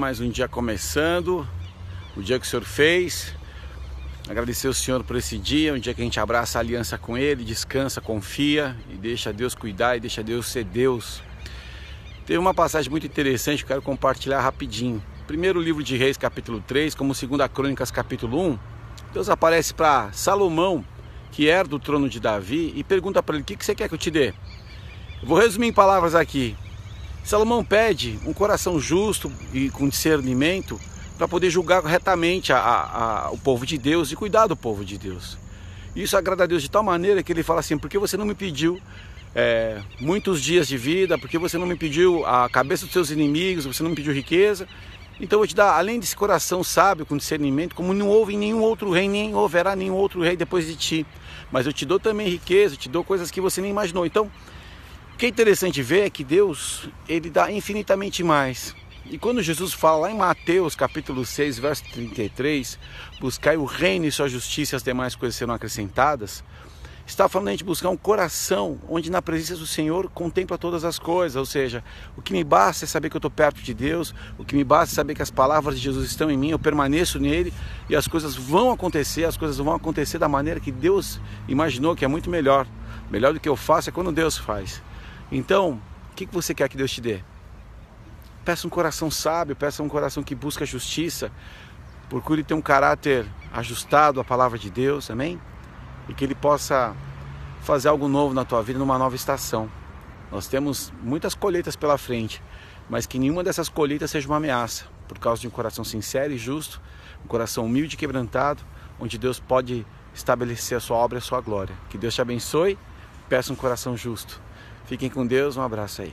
Mais um dia começando, o dia que o Senhor fez. Agradecer ao Senhor por esse dia, um dia que a gente abraça a aliança com Ele, descansa, confia e deixa Deus cuidar e deixa Deus ser Deus. Teve uma passagem muito interessante que eu quero compartilhar rapidinho. Primeiro livro de Reis, capítulo 3, como segunda Crônicas, capítulo 1. Deus aparece para Salomão, que era do trono de Davi, e pergunta para ele: O que você quer que eu te dê? Eu vou resumir em palavras aqui. Salomão pede um coração justo e com discernimento para poder julgar corretamente a, a, a, o povo de Deus e cuidar do povo de Deus. Isso agrada a Deus de tal maneira que ele fala assim: por que você não me pediu é, muitos dias de vida? Por que você não me pediu a cabeça dos seus inimigos? Você não me pediu riqueza? Então eu vou te dar, além desse coração sábio, com discernimento, como não houve em nenhum outro rei, nem houverá nenhum outro rei depois de ti. Mas eu te dou também riqueza, eu te dou coisas que você nem imaginou. Então, que é interessante ver é que Deus, Ele dá infinitamente mais. E quando Jesus fala lá em Mateus capítulo 6, verso 33, buscai o reino e sua justiça e as demais coisas serão acrescentadas, está falando a gente buscar um coração onde na presença do Senhor contempla todas as coisas, ou seja, o que me basta é saber que eu estou perto de Deus, o que me basta é saber que as palavras de Jesus estão em mim, eu permaneço nele e as coisas vão acontecer, as coisas vão acontecer da maneira que Deus imaginou, que é muito melhor. Melhor do que eu faço é quando Deus faz. Então, o que você quer que Deus te dê? Peça um coração sábio, peça um coração que busca justiça, procure ter um caráter ajustado à palavra de Deus, amém? E que Ele possa fazer algo novo na tua vida numa nova estação. Nós temos muitas colheitas pela frente, mas que nenhuma dessas colheitas seja uma ameaça, por causa de um coração sincero e justo, um coração humilde e quebrantado, onde Deus pode estabelecer a sua obra e a sua glória. Que Deus te abençoe, peça um coração justo. Fiquem com Deus, um abraço aí.